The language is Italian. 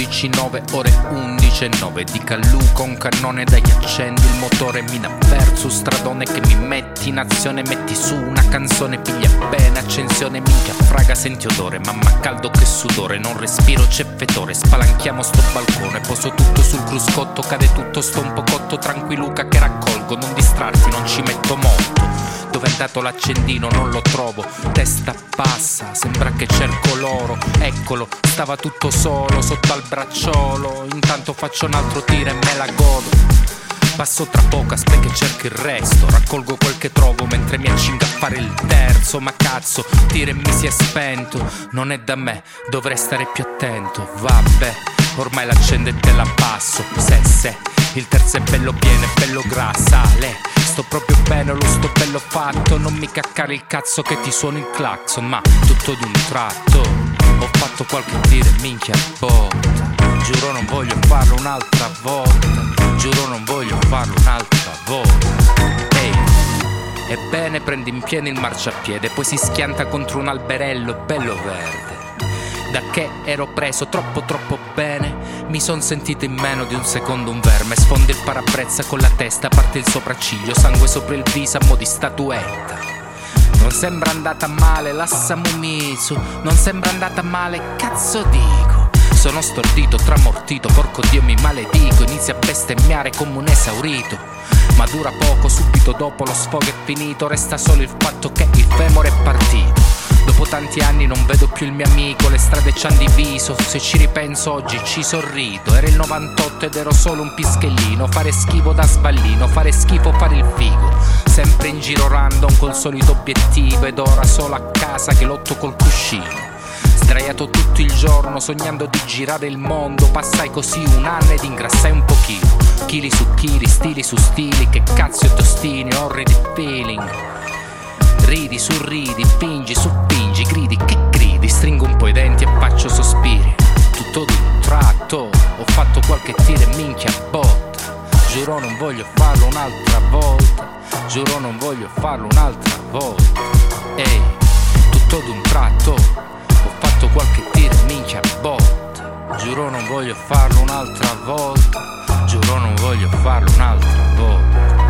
16-9 ore 11 e 9 Di Calluca un cannone dai accendi il motore. Mina verso stradone che mi metti in azione. Metti su una canzone piglia bene accensione minchia fraga senti odore. Mamma caldo che sudore non respiro c'è fetore Spalanchiamo sto balcone poso tutto sul cruscotto. Cade tutto sto un po' cotto tranquilluca che raccolgo. Non distrarti non ci metto molto dove è andato l'accendino non lo trovo. Testa passa, sembra che cerco l'oro. Eccolo, stava tutto solo sotto al bracciolo. Intanto faccio un altro tiro e me la godo. Passo tra poco, aspetta che cerco il resto. Raccolgo quel che trovo mentre mi accingo a fare il terzo. Ma cazzo, tiro e mi si è spento. Non è da me, dovrei stare più attento. Vabbè, ormai l'accendo e te la passo. Se, se, il terzo è bello pieno, è bello grassale Sto proprio bene, lo sto bello fatto. Non mi caccare il cazzo che ti suono il clacson Ma tutto d'un tratto. Ho fatto qualche tiro e minchia botta Giuro non voglio farlo un'altra volta. Giuro non voglio farlo un'altra volta. Ehi Ebbene prende in pieno il marciapiede Poi si schianta contro un alberello bello verde da che ero preso troppo troppo bene. Mi son sentito in meno di un secondo un verme. Sfonda il parabrezza con la testa Parte il sopracciglio. Sangue sopra il viso a mo' di statuetta. Non sembra andata male la Samumitsu Non sembra andata male cazzo dico. Sono stordito, tramortito, porco Dio mi maledico. Inizia a bestemmiare come un esaurito. Ma dura poco, subito dopo lo sfogo è finito. Resta solo il fatto che il femore è partito Dopo tanti anni non vedo più il mio amico, le strade ci hanno diviso. Se ci ripenso oggi ci sorrido. Era il 98 ed ero solo un pischellino. Fare schifo da sballino, fare schifo, fare il figo. Sempre in giro random col solito obiettivo. Ed ora solo a casa che lotto col cuscino. Sdraiato tutto il giorno sognando di girare il mondo Passai così un anno ed ingrassai un pochino Chili su chili, stili su stili Che cazzo e tostini, orridi feeling Ridi, sorridi, pingi, suppingi, gridi, che gridi, stringo un po' i denti e faccio sospiri. Tutto d'un tratto, ho fatto qualche tiro e minchia botta. Giuro non voglio farlo un'altra volta, giuro non voglio farlo un'altra volta. Ehi, tutto d'un tratto, ho fatto qualche tiro e minchia botta. Giuro non voglio farlo un'altra volta, giuro non voglio farlo un'altra volta.